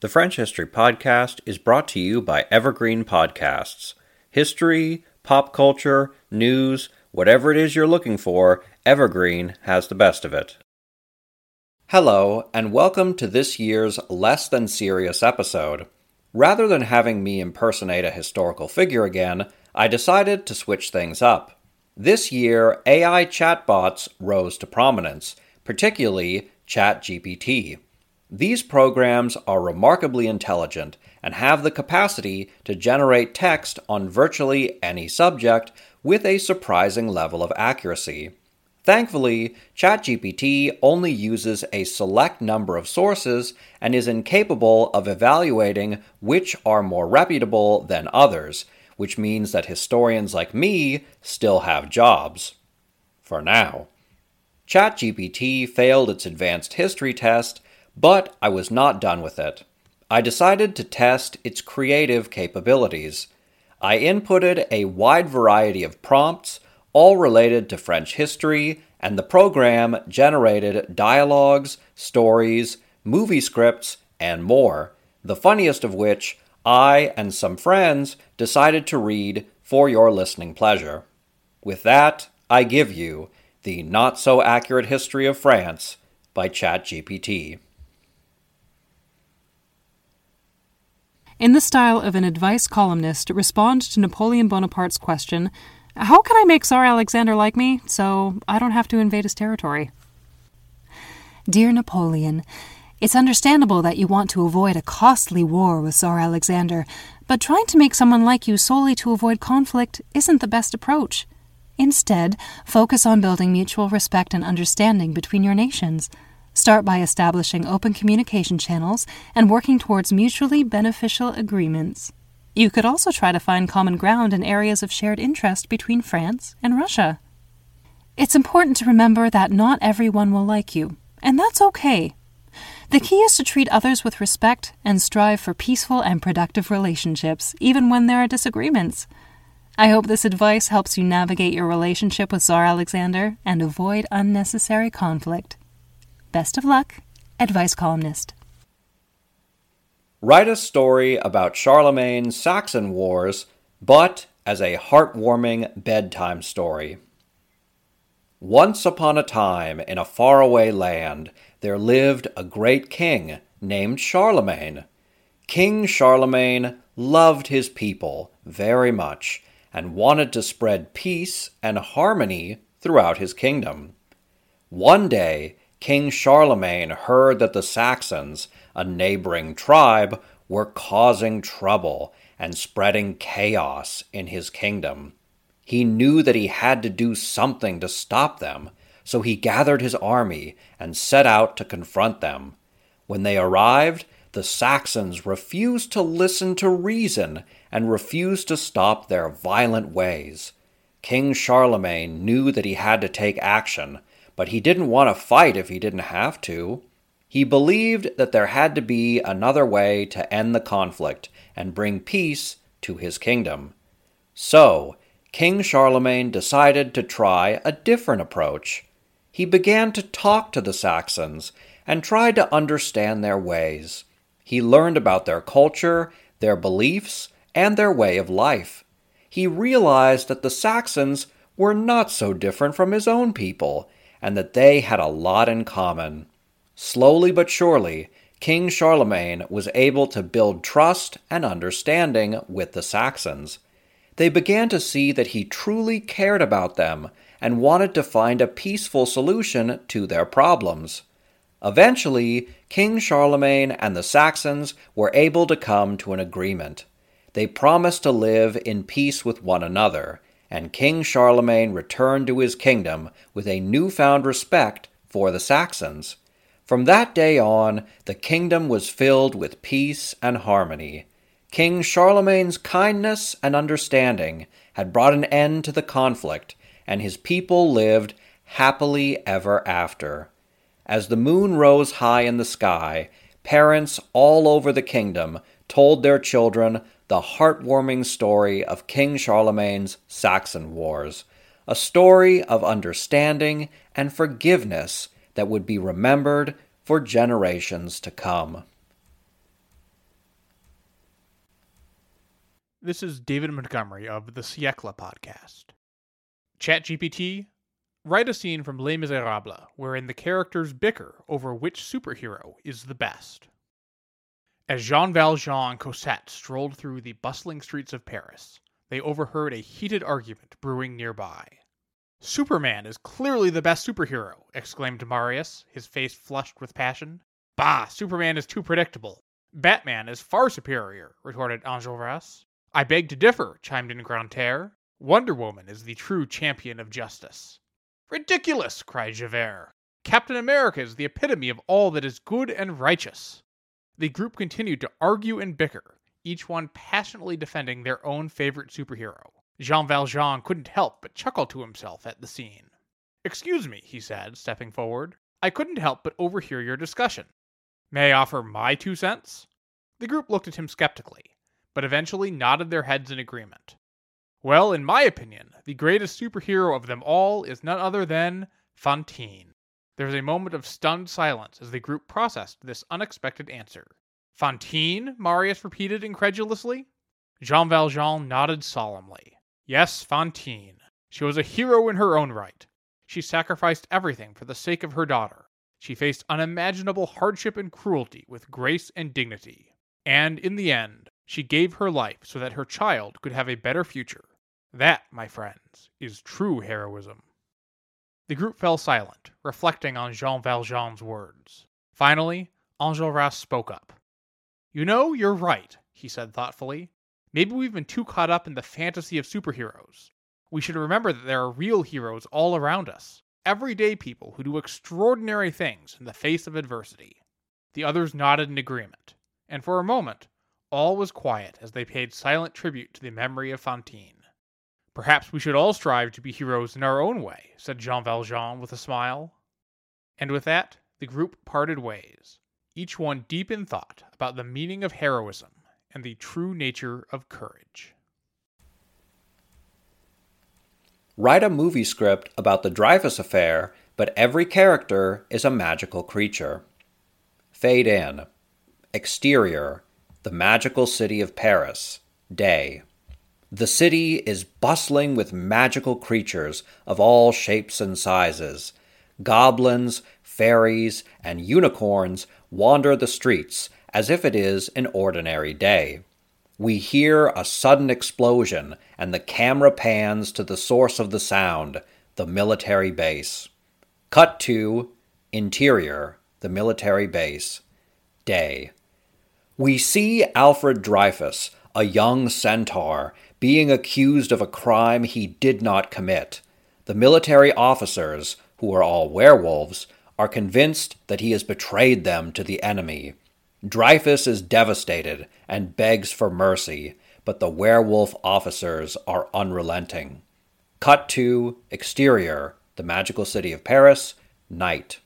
The French History Podcast is brought to you by Evergreen Podcasts. History, pop culture, news, whatever it is you're looking for, Evergreen has the best of it. Hello, and welcome to this year's Less Than Serious episode. Rather than having me impersonate a historical figure again, I decided to switch things up. This year, AI chatbots rose to prominence, particularly ChatGPT. These programs are remarkably intelligent and have the capacity to generate text on virtually any subject with a surprising level of accuracy. Thankfully, ChatGPT only uses a select number of sources and is incapable of evaluating which are more reputable than others, which means that historians like me still have jobs. For now. ChatGPT failed its advanced history test but I was not done with it. I decided to test its creative capabilities. I inputted a wide variety of prompts, all related to French history, and the program generated dialogues, stories, movie scripts, and more, the funniest of which I and some friends decided to read for your listening pleasure. With that, I give you The Not So Accurate History of France by ChatGPT. In the style of an advice columnist, respond to Napoleon Bonaparte's question How can I make Tsar Alexander like me so I don't have to invade his territory? Dear Napoleon, it's understandable that you want to avoid a costly war with Tsar Alexander, but trying to make someone like you solely to avoid conflict isn't the best approach. Instead, focus on building mutual respect and understanding between your nations. Start by establishing open communication channels and working towards mutually beneficial agreements. You could also try to find common ground in areas of shared interest between France and Russia. It's important to remember that not everyone will like you, and that's okay. The key is to treat others with respect and strive for peaceful and productive relationships, even when there are disagreements. I hope this advice helps you navigate your relationship with Tsar Alexander and avoid unnecessary conflict. Best of luck, Advice Columnist. Write a story about Charlemagne's Saxon Wars, but as a heartwarming bedtime story. Once upon a time, in a faraway land, there lived a great king named Charlemagne. King Charlemagne loved his people very much and wanted to spread peace and harmony throughout his kingdom. One day, King Charlemagne heard that the Saxons, a neighboring tribe, were causing trouble and spreading chaos in his kingdom. He knew that he had to do something to stop them, so he gathered his army and set out to confront them. When they arrived, the Saxons refused to listen to reason and refused to stop their violent ways. King Charlemagne knew that he had to take action, but he didn't want to fight if he didn't have to. He believed that there had to be another way to end the conflict and bring peace to his kingdom. So, King Charlemagne decided to try a different approach. He began to talk to the Saxons and tried to understand their ways. He learned about their culture, their beliefs, and their way of life. He realized that the Saxons were not so different from his own people, and that they had a lot in common. Slowly but surely, King Charlemagne was able to build trust and understanding with the Saxons. They began to see that he truly cared about them and wanted to find a peaceful solution to their problems. Eventually, King Charlemagne and the Saxons were able to come to an agreement. They promised to live in peace with one another, and King Charlemagne returned to his kingdom with a newfound respect for the Saxons. From that day on, the kingdom was filled with peace and harmony. King Charlemagne's kindness and understanding had brought an end to the conflict, and his people lived happily ever after. As the moon rose high in the sky, parents all over the kingdom told their children the heartwarming story of King Charlemagne's Saxon Wars, a story of understanding and forgiveness that would be remembered for generations to come. This is David Montgomery of the Siecle podcast. ChatGPT, write a scene from Les Miserables wherein the characters bicker over which superhero is the best. As Jean Valjean and Cosette strolled through the bustling streets of Paris, they overheard a heated argument brewing nearby. Superman is clearly the best superhero, exclaimed Marius, his face flushed with passion. Bah, Superman is too predictable. Batman is far superior, retorted Enjolras. I beg to differ, chimed in Grantaire. Wonder Woman is the true champion of justice. Ridiculous, cried Javert. Captain America is the epitome of all that is good and righteous. The group continued to argue and bicker, each one passionately defending their own favorite superhero. Jean Valjean couldn't help but chuckle to himself at the scene. Excuse me, he said, stepping forward. I couldn't help but overhear your discussion. May I offer my two cents? The group looked at him skeptically but eventually nodded their heads in agreement. Well, in my opinion, the greatest superhero of them all is none other than Fantine. There was a moment of stunned silence as the group processed this unexpected answer. Fantine? Marius repeated incredulously. Jean Valjean nodded solemnly. Yes, Fantine. She was a hero in her own right. She sacrificed everything for the sake of her daughter. She faced unimaginable hardship and cruelty with grace and dignity. And in the end, she gave her life so that her child could have a better future. That, my friends, is true heroism. The group fell silent, reflecting on Jean Valjean's words. Finally, Enjolras spoke up. You know, you're right, he said thoughtfully. Maybe we've been too caught up in the fantasy of superheroes. We should remember that there are real heroes all around us, everyday people who do extraordinary things in the face of adversity. The others nodded in agreement, and for a moment, all was quiet as they paid silent tribute to the memory of Fantine. Perhaps we should all strive to be heroes in our own way, said Jean Valjean with a smile. And with that, the group parted ways, each one deep in thought about the meaning of heroism and the true nature of courage. Write a movie script about the Dreyfus affair, but every character is a magical creature. Fade in. Exterior the magical city of Paris, day. The city is bustling with magical creatures of all shapes and sizes. Goblins, fairies, and unicorns wander the streets as if it is an ordinary day. We hear a sudden explosion, and the camera pans to the source of the sound, the military base. Cut to Interior, the military base. Day. We see Alfred Dreyfus, a young centaur, being accused of a crime he did not commit. The military officers, who are all werewolves, are convinced that he has betrayed them to the enemy. Dreyfus is devastated and begs for mercy, but the werewolf officers are unrelenting. Cut to exterior, the magical city of Paris, night.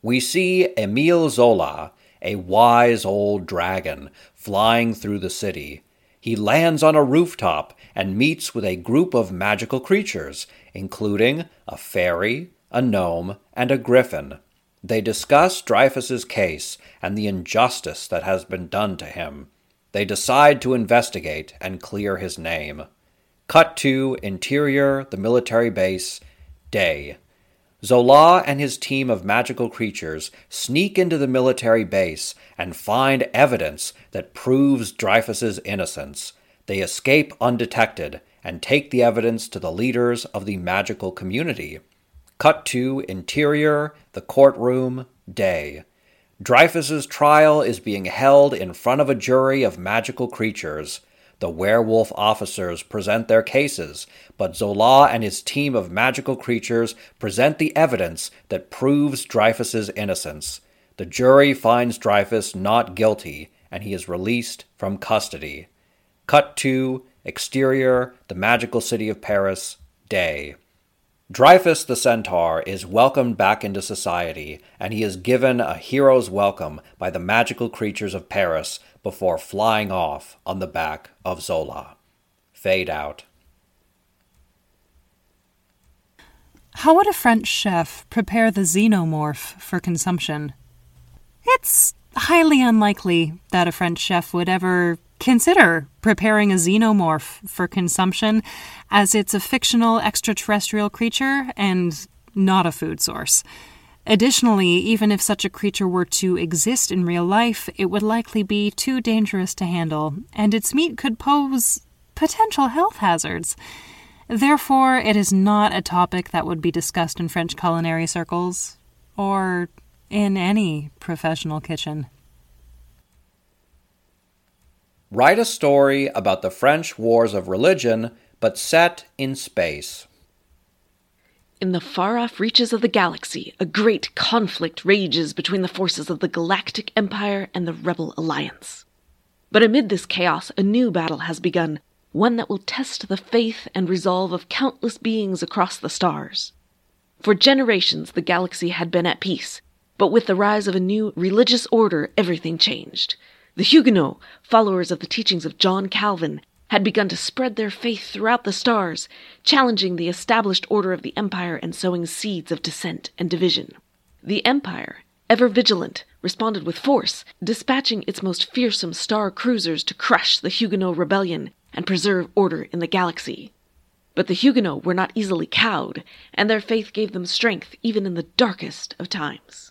We see Emile Zola, a wise old dragon flying through the city. He lands on a rooftop and meets with a group of magical creatures, including a fairy, a gnome, and a griffin. They discuss Dreyfus's case and the injustice that has been done to him. They decide to investigate and clear his name. Cut to interior, the military base, day. Zola and his team of magical creatures sneak into the military base and find evidence that proves Dreyfus's innocence. They escape undetected and take the evidence to the leaders of the magical community. Cut to interior, the courtroom, day. Dreyfus's trial is being held in front of a jury of magical creatures. The werewolf officers present their cases, but Zola and his team of magical creatures present the evidence that proves Dreyfus's innocence. The jury finds Dreyfus not guilty and he is released from custody. Cut to exterior, the magical city of Paris, day. Dreyfus the centaur is welcomed back into society, and he is given a hero's welcome by the magical creatures of Paris before flying off on the back of Zola. Fade out. How would a French chef prepare the xenomorph for consumption? It's highly unlikely that a French chef would ever consider preparing a xenomorph for consumption, as it's a fictional extraterrestrial creature and not a food source. Additionally, even if such a creature were to exist in real life, it would likely be too dangerous to handle, and its meat could pose potential health hazards. Therefore, it is not a topic that would be discussed in French culinary circles, or in any professional kitchen. Write a story about the French wars of religion, but set in space. In the far off reaches of the galaxy, a great conflict rages between the forces of the Galactic Empire and the Rebel Alliance. But amid this chaos, a new battle has begun, one that will test the faith and resolve of countless beings across the stars. For generations, the galaxy had been at peace, but with the rise of a new religious order, everything changed. The Huguenots, followers of the teachings of John Calvin, had begun to spread their faith throughout the stars, challenging the established order of the Empire and sowing seeds of dissent and division. The Empire, ever vigilant, responded with force, dispatching its most fearsome star cruisers to crush the Huguenot rebellion and preserve order in the galaxy. But the Huguenots were not easily cowed, and their faith gave them strength even in the darkest of times.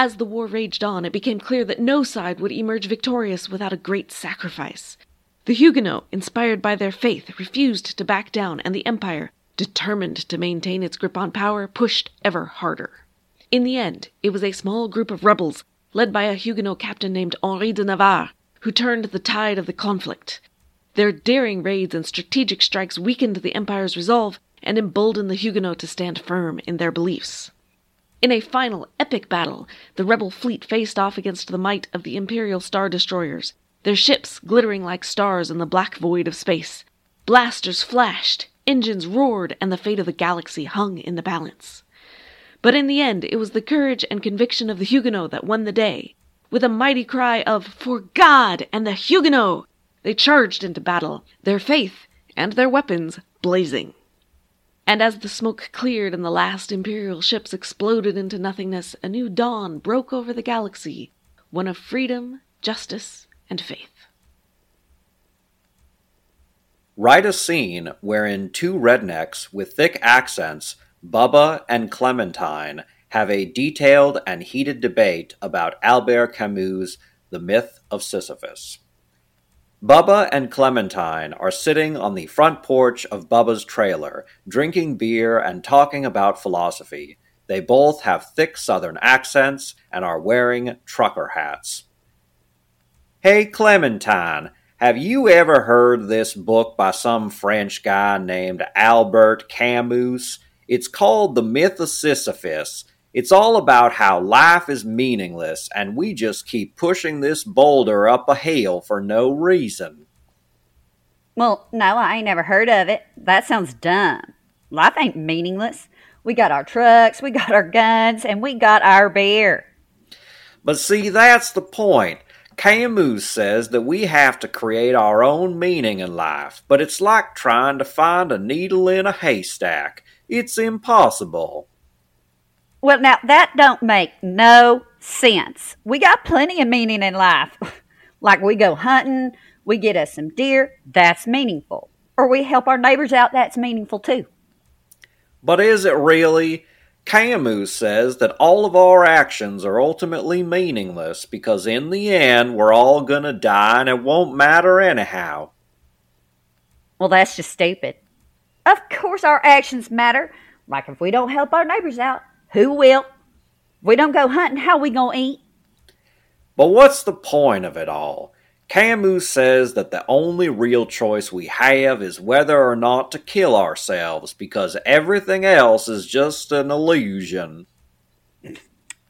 As the war raged on, it became clear that no side would emerge victorious without a great sacrifice. The Huguenots, inspired by their faith, refused to back down, and the Empire, determined to maintain its grip on power, pushed ever harder. In the end, it was a small group of rebels, led by a Huguenot captain named Henri de Navarre, who turned the tide of the conflict. Their daring raids and strategic strikes weakened the Empire's resolve and emboldened the Huguenots to stand firm in their beliefs. In a final epic battle, the rebel fleet faced off against the might of the Imperial Star Destroyers, their ships glittering like stars in the black void of space. Blasters flashed, engines roared, and the fate of the galaxy hung in the balance. But in the end, it was the courage and conviction of the Huguenot that won the day. With a mighty cry of, For God and the Huguenot! they charged into battle, their faith and their weapons blazing. And as the smoke cleared and the last Imperial ships exploded into nothingness, a new dawn broke over the galaxy, one of freedom, justice, and faith. Write a scene wherein two rednecks with thick accents, Bubba and Clementine, have a detailed and heated debate about Albert Camus' The Myth of Sisyphus. Bubba and Clementine are sitting on the front porch of Bubba's trailer, drinking beer and talking about philosophy. They both have thick southern accents and are wearing trucker hats. Hey, Clementine, have you ever heard this book by some French guy named Albert Camus? It's called The Myth of Sisyphus, it's all about how life is meaningless and we just keep pushing this boulder up a hill for no reason. Well, no, I ain't never heard of it. That sounds dumb. Life ain't meaningless. We got our trucks, we got our guns, and we got our beer. But see, that's the point. Camus says that we have to create our own meaning in life, but it's like trying to find a needle in a haystack. It's impossible. Well, now that don't make no sense. We got plenty of meaning in life. like we go hunting, we get us some deer, that's meaningful. Or we help our neighbors out, that's meaningful too. But is it really? Camus says that all of our actions are ultimately meaningless because in the end we're all gonna die and it won't matter anyhow. Well, that's just stupid. Of course our actions matter. Like if we don't help our neighbors out, who will? We don't go hunting, how we gonna eat? But what's the point of it all? Camus says that the only real choice we have is whether or not to kill ourselves because everything else is just an illusion.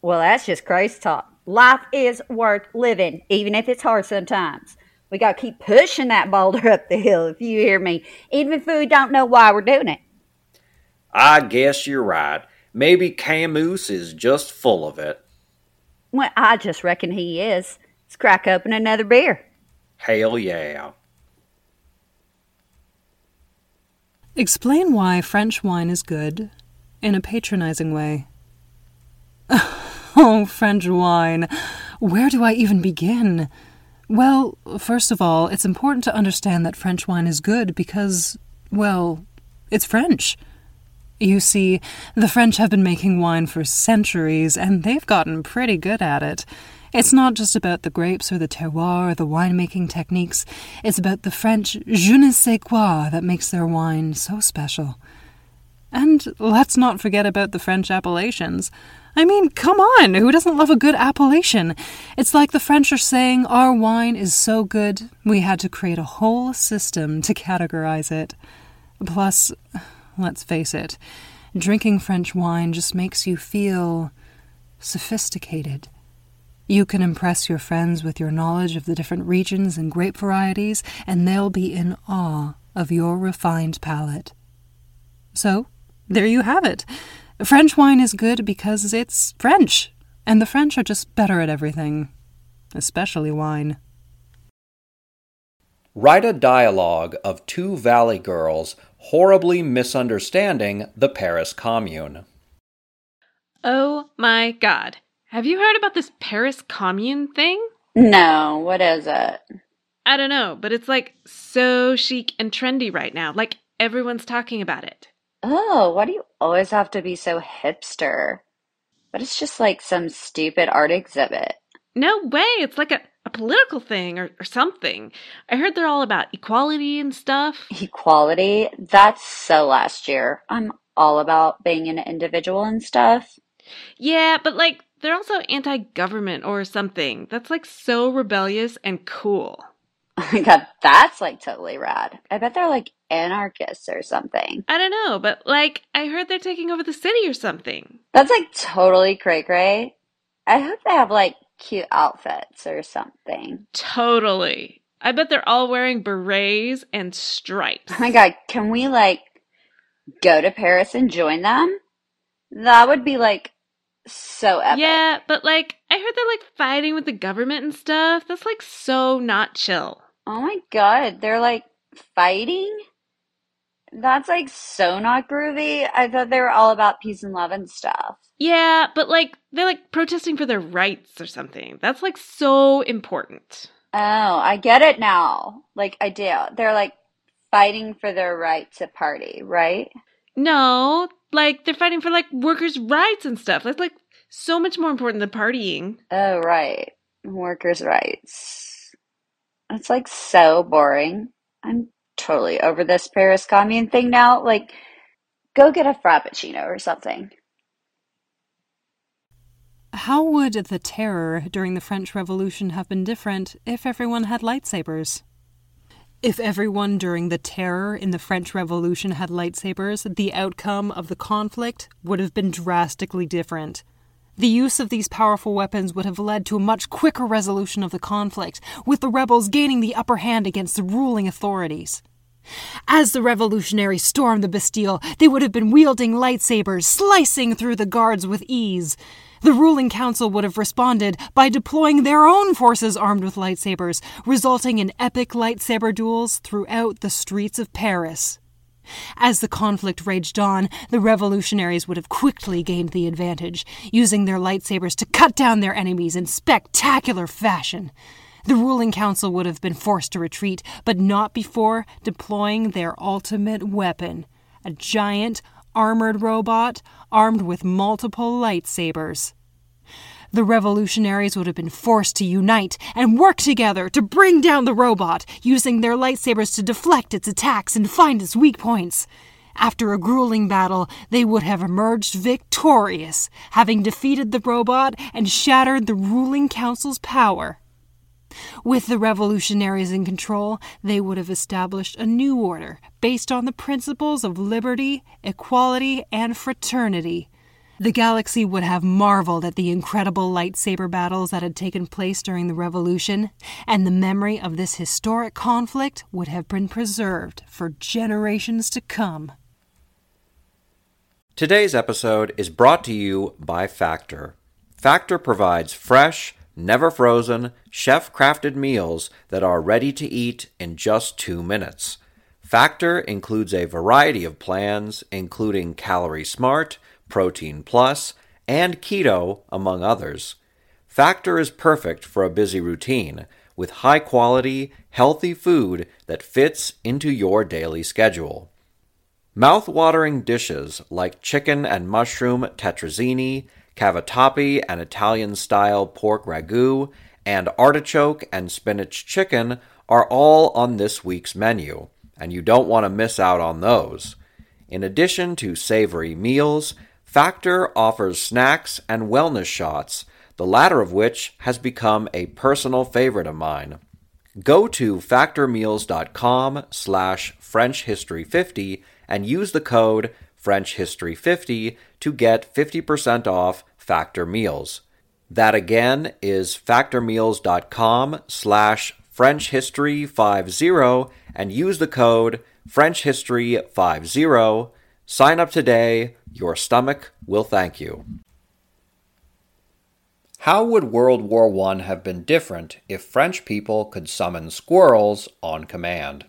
Well, that's just crazy talk. Life is worth living, even if it's hard sometimes. We got to keep pushing that boulder up the hill, if you hear me, even if we don't know why we're doing it. I guess you're right. Maybe Camus is just full of it. Well, I just reckon he is. Let's crack open another beer. Hell yeah. Explain why French wine is good in a patronizing way. Oh, French wine. Where do I even begin? Well, first of all, it's important to understand that French wine is good because, well, it's French. You see, the French have been making wine for centuries, and they've gotten pretty good at it. It's not just about the grapes or the terroir or the winemaking techniques, it's about the French je ne sais quoi that makes their wine so special. And let's not forget about the French appellations. I mean, come on, who doesn't love a good appellation? It's like the French are saying our wine is so good, we had to create a whole system to categorize it. Plus, let's face it, drinking French wine just makes you feel sophisticated. You can impress your friends with your knowledge of the different regions and grape varieties, and they'll be in awe of your refined palate. So, there you have it. French wine is good because it's French, and the French are just better at everything, especially wine. Write a dialogue of two valley girls horribly misunderstanding the Paris Commune. Oh my god. Have you heard about this Paris Commune thing? No, what is it? I don't know, but it's like so chic and trendy right now. Like everyone's talking about it. Oh, why do you always have to be so hipster? But it's just like some stupid art exhibit. No way. It's like a, a political thing or, or something. I heard they're all about equality and stuff. Equality? That's so last year. I'm all about being an individual and stuff. Yeah, but like they're also anti government or something. That's like so rebellious and cool. Oh my god, that's like totally rad. I bet they're like anarchists or something. I don't know, but like I heard they're taking over the city or something. That's like totally cray cray. I hope they have like cute outfits or something. Totally. I bet they're all wearing berets and stripes. Oh my god, can we like go to Paris and join them? That would be like so epic. Yeah, but like I heard they're like fighting with the government and stuff. That's like so not chill. Oh my god, they're like fighting? That's like so not groovy. I thought they were all about peace and love and stuff. Yeah, but like they're like protesting for their rights or something. That's like so important. Oh, I get it now. Like I do. They're like fighting for their right to party, right? No, like they're fighting for like workers' rights and stuff. That's like so much more important than partying. Oh, right. Workers' rights. That's like so boring. I'm totally over this Paris Commune thing now. Like, go get a Frappuccino or something. How would the terror during the French Revolution have been different if everyone had lightsabers? If everyone during the terror in the French Revolution had lightsabers, the outcome of the conflict would have been drastically different. The use of these powerful weapons would have led to a much quicker resolution of the conflict, with the rebels gaining the upper hand against the ruling authorities. As the revolutionaries stormed the Bastille, they would have been wielding lightsabers, slicing through the guards with ease. The ruling council would have responded by deploying their own forces armed with lightsabers, resulting in epic lightsaber duels throughout the streets of Paris. As the conflict raged on, the revolutionaries would have quickly gained the advantage, using their lightsabers to cut down their enemies in spectacular fashion. The ruling council would have been forced to retreat, but not before deploying their ultimate weapon a giant, armored robot armed with multiple lightsabers. The revolutionaries would have been forced to unite and work together to bring down the robot, using their lightsabers to deflect its attacks and find its weak points. After a grueling battle, they would have emerged victorious, having defeated the robot and shattered the ruling council's power. With the revolutionaries in control, they would have established a new order based on the principles of liberty, equality, and fraternity. The galaxy would have marveled at the incredible lightsaber battles that had taken place during the Revolution, and the memory of this historic conflict would have been preserved for generations to come. Today's episode is brought to you by Factor. Factor provides fresh, never frozen, chef crafted meals that are ready to eat in just two minutes. Factor includes a variety of plans, including Calorie Smart, Protein Plus, and Keto, among others. Factor is perfect for a busy routine with high quality, healthy food that fits into your daily schedule. Mouth-watering dishes like chicken and mushroom tetrazzini, cavatappi and Italian-style pork ragu, and artichoke and spinach chicken are all on this week's menu, and you don't want to miss out on those. In addition to savory meals, Factor offers snacks and wellness shots, the latter of which has become a personal favorite of mine. Go to factormeals.com slash frenchhistory50 and use the code frenchhistory50 to get 50% off Factor Meals. That again is factormeals.com slash frenchhistory50 and use the code frenchhistory50 Sign up today. Your stomach will thank you. How would World War I have been different if French people could summon squirrels on command?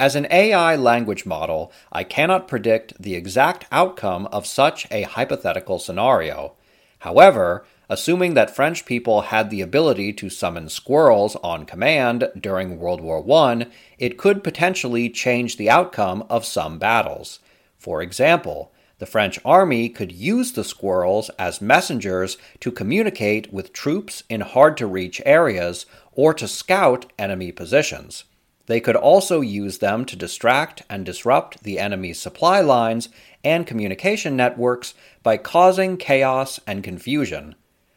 As an AI language model, I cannot predict the exact outcome of such a hypothetical scenario. However, assuming that French people had the ability to summon squirrels on command during World War I, it could potentially change the outcome of some battles. For example, the French army could use the squirrels as messengers to communicate with troops in hard to reach areas or to scout enemy positions. They could also use them to distract and disrupt the enemy's supply lines and communication networks by causing chaos and confusion.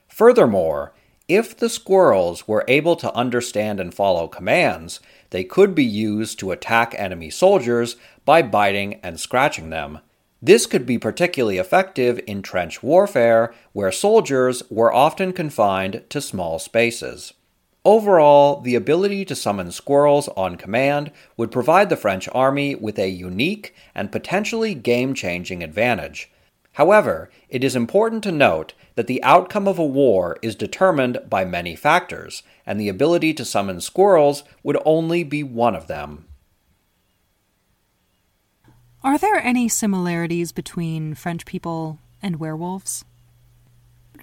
Furthermore, if the squirrels were able to understand and follow commands, they could be used to attack enemy soldiers by biting and scratching them. This could be particularly effective in trench warfare, where soldiers were often confined to small spaces. Overall, the ability to summon squirrels on command would provide the French army with a unique and potentially game changing advantage. However, it is important to note that the outcome of a war is determined by many factors, and the ability to summon squirrels would only be one of them. Are there any similarities between French people and werewolves?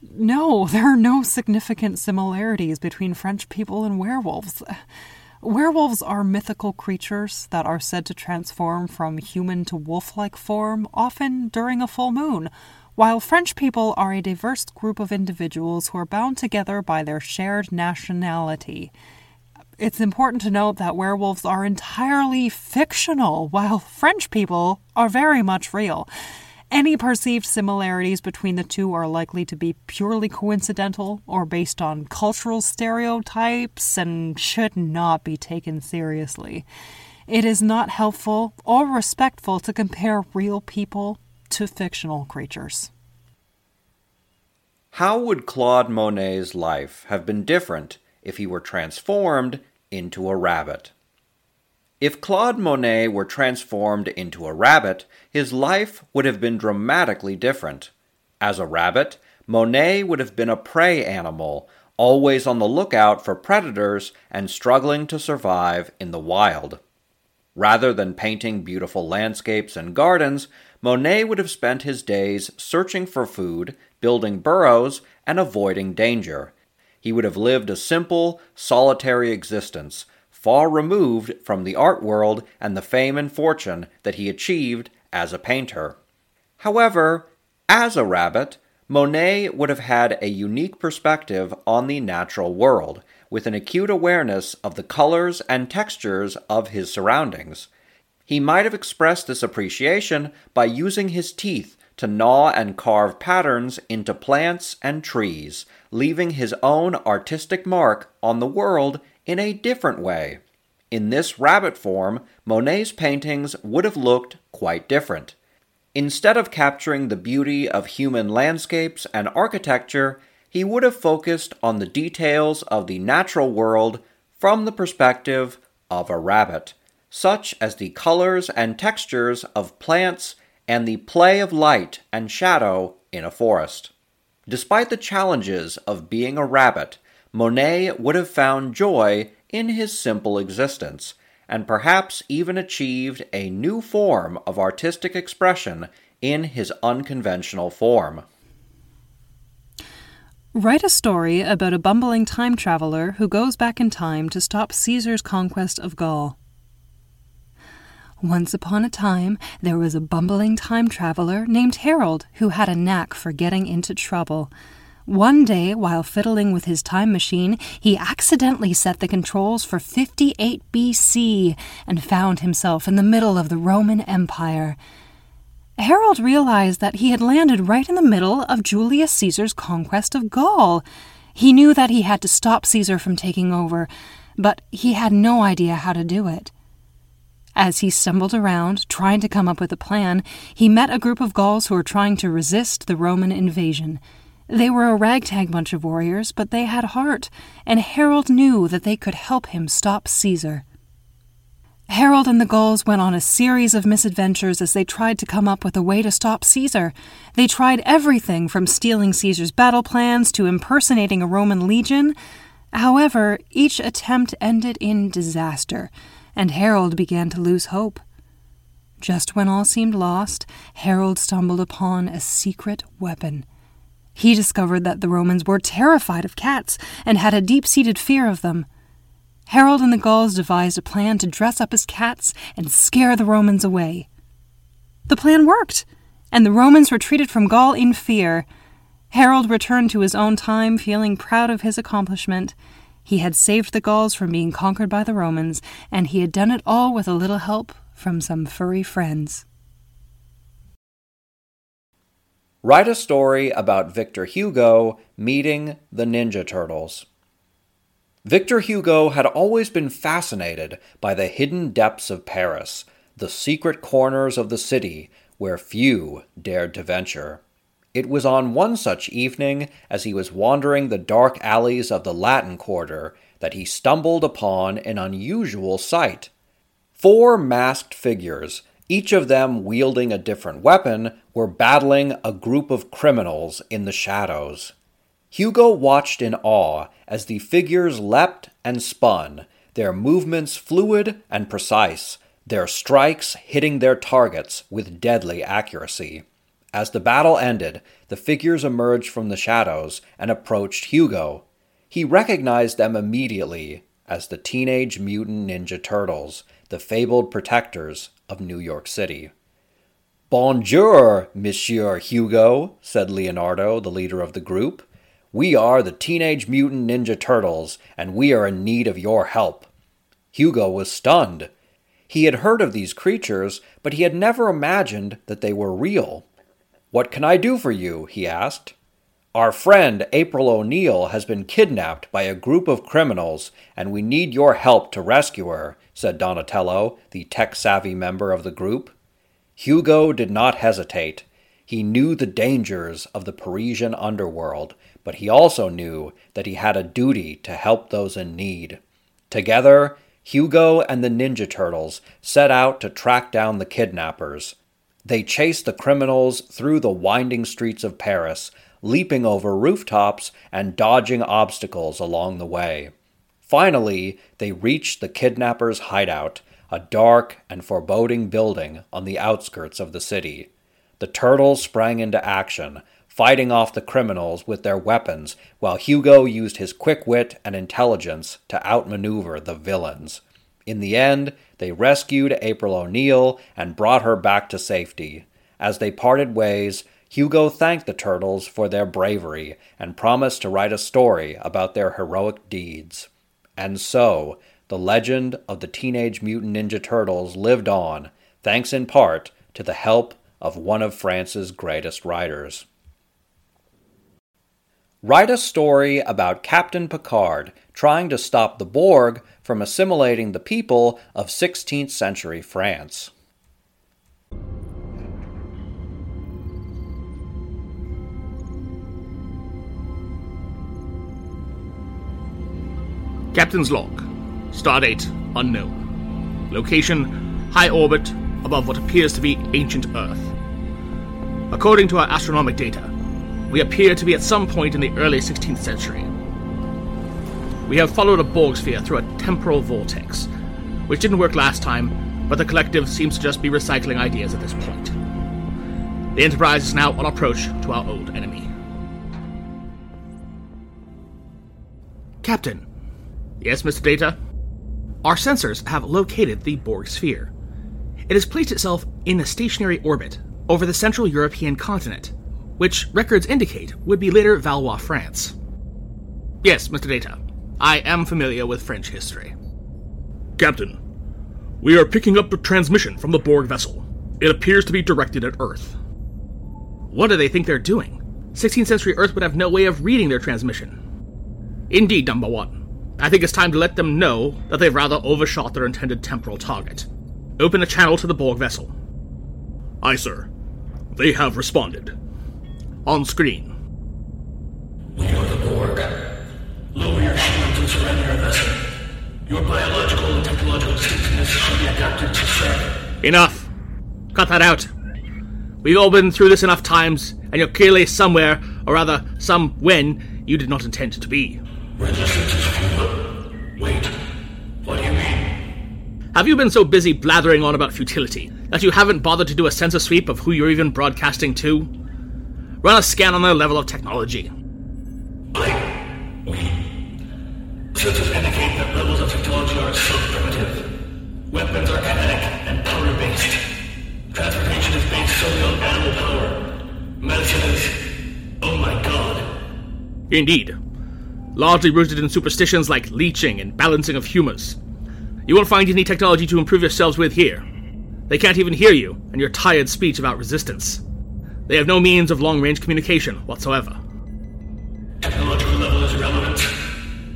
No, there are no significant similarities between French people and werewolves. Werewolves are mythical creatures that are said to transform from human to wolf like form, often during a full moon, while French people are a diverse group of individuals who are bound together by their shared nationality. It's important to note that werewolves are entirely fictional, while French people are very much real. Any perceived similarities between the two are likely to be purely coincidental or based on cultural stereotypes and should not be taken seriously. It is not helpful or respectful to compare real people to fictional creatures. How would Claude Monet's life have been different if he were transformed into a rabbit? If Claude Monet were transformed into a rabbit, his life would have been dramatically different. As a rabbit, Monet would have been a prey animal, always on the lookout for predators and struggling to survive in the wild. Rather than painting beautiful landscapes and gardens, Monet would have spent his days searching for food, building burrows, and avoiding danger. He would have lived a simple, solitary existence, far removed from the art world and the fame and fortune that he achieved as a painter. However, as a rabbit, Monet would have had a unique perspective on the natural world, with an acute awareness of the colors and textures of his surroundings. He might have expressed this appreciation by using his teeth to gnaw and carve patterns into plants and trees, leaving his own artistic mark on the world in a different way. In this rabbit form, Monet's paintings would have looked quite different. Instead of capturing the beauty of human landscapes and architecture, he would have focused on the details of the natural world from the perspective of a rabbit, such as the colors and textures of plants and the play of light and shadow in a forest. Despite the challenges of being a rabbit, Monet would have found joy in his simple existence, and perhaps even achieved a new form of artistic expression in his unconventional form. Write a story about a bumbling time traveler who goes back in time to stop Caesar's conquest of Gaul. Once upon a time, there was a bumbling time traveler named Harold who had a knack for getting into trouble. One day, while fiddling with his time machine, he accidentally set the controls for 58 BC and found himself in the middle of the Roman Empire. Harold realized that he had landed right in the middle of Julius Caesar's conquest of Gaul. He knew that he had to stop Caesar from taking over, but he had no idea how to do it. As he stumbled around, trying to come up with a plan, he met a group of Gauls who were trying to resist the Roman invasion. They were a ragtag bunch of warriors, but they had heart, and Harold knew that they could help him stop Caesar. Harold and the Gauls went on a series of misadventures as they tried to come up with a way to stop Caesar. They tried everything from stealing Caesar's battle plans to impersonating a Roman legion. However, each attempt ended in disaster, and Harold began to lose hope. Just when all seemed lost, Harold stumbled upon a secret weapon. He discovered that the Romans were terrified of cats and had a deep seated fear of them. Harold and the Gauls devised a plan to dress up as cats and scare the Romans away. The plan worked, and the Romans retreated from Gaul in fear. Harold returned to his own time feeling proud of his accomplishment. He had saved the Gauls from being conquered by the Romans, and he had done it all with a little help from some furry friends. Write a story about Victor Hugo meeting the Ninja Turtles. Victor Hugo had always been fascinated by the hidden depths of Paris, the secret corners of the city where few dared to venture. It was on one such evening, as he was wandering the dark alleys of the Latin Quarter, that he stumbled upon an unusual sight. Four masked figures each of them wielding a different weapon, were battling a group of criminals in the shadows. Hugo watched in awe as the figures leapt and spun, their movements fluid and precise, their strikes hitting their targets with deadly accuracy. As the battle ended, the figures emerged from the shadows and approached Hugo. He recognized them immediately as the Teenage Mutant Ninja Turtles, the fabled protectors of New York City. Bonjour, Monsieur Hugo, said Leonardo, the leader of the group. We are the Teenage Mutant Ninja Turtles, and we are in need of your help. Hugo was stunned. He had heard of these creatures, but he had never imagined that they were real. What can I do for you? he asked. Our friend April O'Neil has been kidnapped by a group of criminals, and we need your help to rescue her, said Donatello, the tech savvy member of the group. Hugo did not hesitate. He knew the dangers of the Parisian underworld, but he also knew that he had a duty to help those in need. Together, Hugo and the Ninja Turtles set out to track down the kidnappers. They chased the criminals through the winding streets of Paris, leaping over rooftops and dodging obstacles along the way. Finally, they reached the kidnappers' hideout, a dark and foreboding building on the outskirts of the city. The turtles sprang into action, fighting off the criminals with their weapons, while Hugo used his quick wit and intelligence to outmaneuver the villains. In the end, they rescued April O'Neil and brought her back to safety. As they parted ways, Hugo thanked the turtles for their bravery and promised to write a story about their heroic deeds. And so, the legend of the Teenage Mutant Ninja Turtles lived on, thanks in part to the help of one of France's greatest writers. Write a story about Captain Picard trying to stop the Borg from assimilating the people of 16th century France. Captain's log. Stardate unknown. Location high orbit above what appears to be ancient Earth. According to our astronomic data, we appear to be at some point in the early 16th century. We have followed a Borg sphere through a temporal vortex, which didn't work last time, but the collective seems to just be recycling ideas at this point. The Enterprise is now on approach to our old enemy. Captain. Yes, Mr. Data? Our sensors have located the Borg sphere. It has placed itself in a stationary orbit over the Central European continent, which records indicate would be later Valois, France. Yes, Mr. Data. I am familiar with French history. Captain, we are picking up a transmission from the Borg vessel. It appears to be directed at Earth. What do they think they're doing? 16th century Earth would have no way of reading their transmission. Indeed, number one. I think it's time to let them know that they've rather overshot their intended temporal target. Open a channel to the Borg vessel. Aye, sir. They have responded. On screen. We are the Borg. Lower your shields and surrender your vessel. Your biological and technological distinctiveness should be adapted to threat. Enough! Cut that out. We've all been through this enough times, and you're clearly somewhere, or rather, some when, you did not intend to be. Resistance Have you been so busy blathering on about futility that you haven't bothered to do a sensor sweep of who you're even broadcasting to? Run a scan on their level of technology. I. We. Sensors indicate that levels of technology are so primitive. Weapons are kinetic and power based. Transportation is based solely on animal power. Medicine is. Oh my god. Indeed. Largely rooted in superstitions like leeching and balancing of humors. You won't find any technology to improve yourselves with here. They can't even hear you, and your tired speech about resistance. They have no means of long range communication whatsoever. Technological level is irrelevant.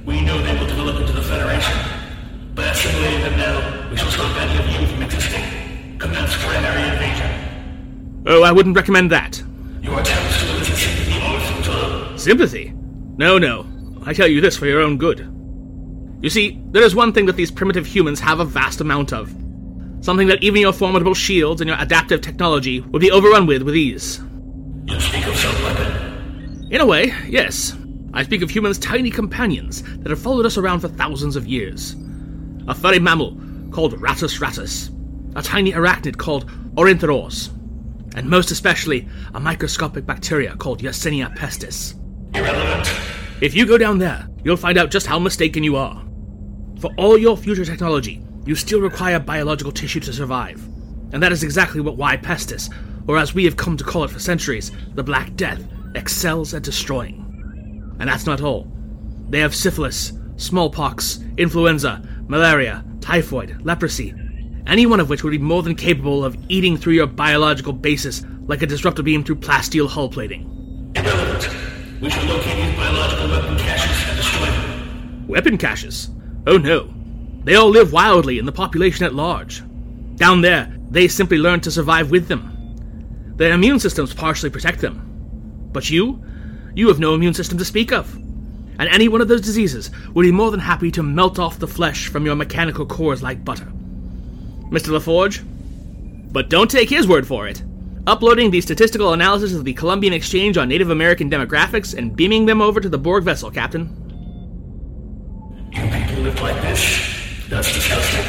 We know they will develop into the Federation. By assimilating them now, we shall stop any of you from existing. Commence primary invasion. Oh, I wouldn't recommend that. Your attempts to elicit sympathy are futile. Sympathy? No, no. I tell you this for your own good. You see, there is one thing that these primitive humans have a vast amount of. Something that even your formidable shields and your adaptive technology would be overrun with with ease. You speak of some weapon. In a way, yes. I speak of humans' tiny companions that have followed us around for thousands of years. A furry mammal called Rattus rattus, a tiny arachnid called Ornithodoros, and most especially a microscopic bacteria called Yersinia pestis. Irrelevant. If you go down there, you'll find out just how mistaken you are. For all your future technology, you still require biological tissue to survive. And that is exactly what Y. pestis, or as we have come to call it for centuries, the Black Death, excels at destroying. And that's not all. They have syphilis, smallpox, influenza, malaria, typhoid, leprosy, any one of which would be more than capable of eating through your biological basis like a disruptor beam through plasteel hull plating. Irrelevant. We shall locate these biological weapon caches and destroy them. Weapon caches? Oh no. They all live wildly in the population at large. Down there, they simply learn to survive with them. Their immune systems partially protect them. But you? You have no immune system to speak of. And any one of those diseases would be more than happy to melt off the flesh from your mechanical cores like butter. Mr. LaForge? But don't take his word for it. Uploading the statistical analysis of the Columbian Exchange on Native American demographics and beaming them over to the Borg vessel, Captain. Live like this. That's disgusting.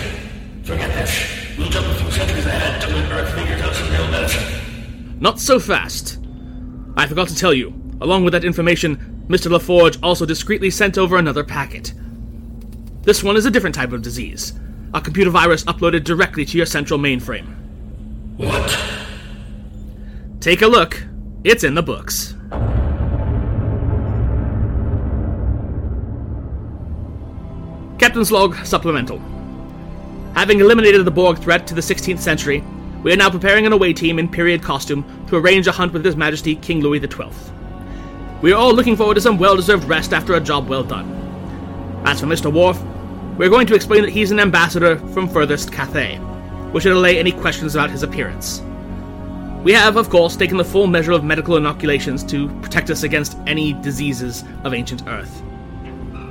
Forget this. We'll a few centuries ahead to Earth figures out some real medicine. Not so fast. I forgot to tell you, along with that information, Mr. LaForge also discreetly sent over another packet. This one is a different type of disease, a computer virus uploaded directly to your central mainframe. What? Take a look. It's in the books. Captain's Log Supplemental. Having eliminated the Borg threat to the 16th century, we are now preparing an away team in period costume to arrange a hunt with His Majesty King Louis XII. We are all looking forward to some well deserved rest after a job well done. As for Mr. Worf, we are going to explain that he's an ambassador from furthest Cathay, which should allay any questions about his appearance. We have, of course, taken the full measure of medical inoculations to protect us against any diseases of ancient Earth.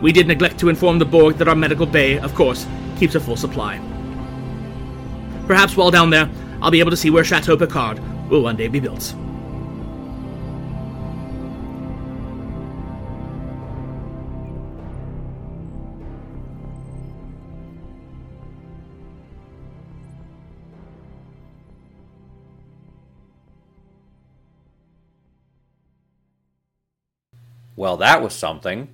We did neglect to inform the Borg that our medical bay, of course, keeps a full supply. Perhaps while down there, I'll be able to see where Chateau Picard will one day be built. Well, that was something.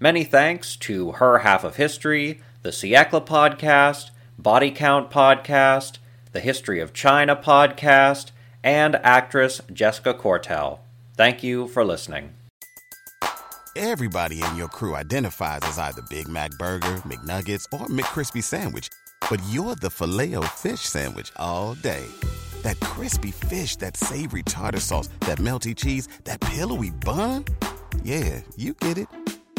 Many thanks to Her Half of History, the Siècle podcast, Body Count podcast, the History of China podcast, and actress Jessica Cortell. Thank you for listening. Everybody in your crew identifies as either Big Mac Burger, McNuggets, or McCrispy Sandwich. But you're the filet fish Sandwich all day. That crispy fish, that savory tartar sauce, that melty cheese, that pillowy bun. Yeah, you get it.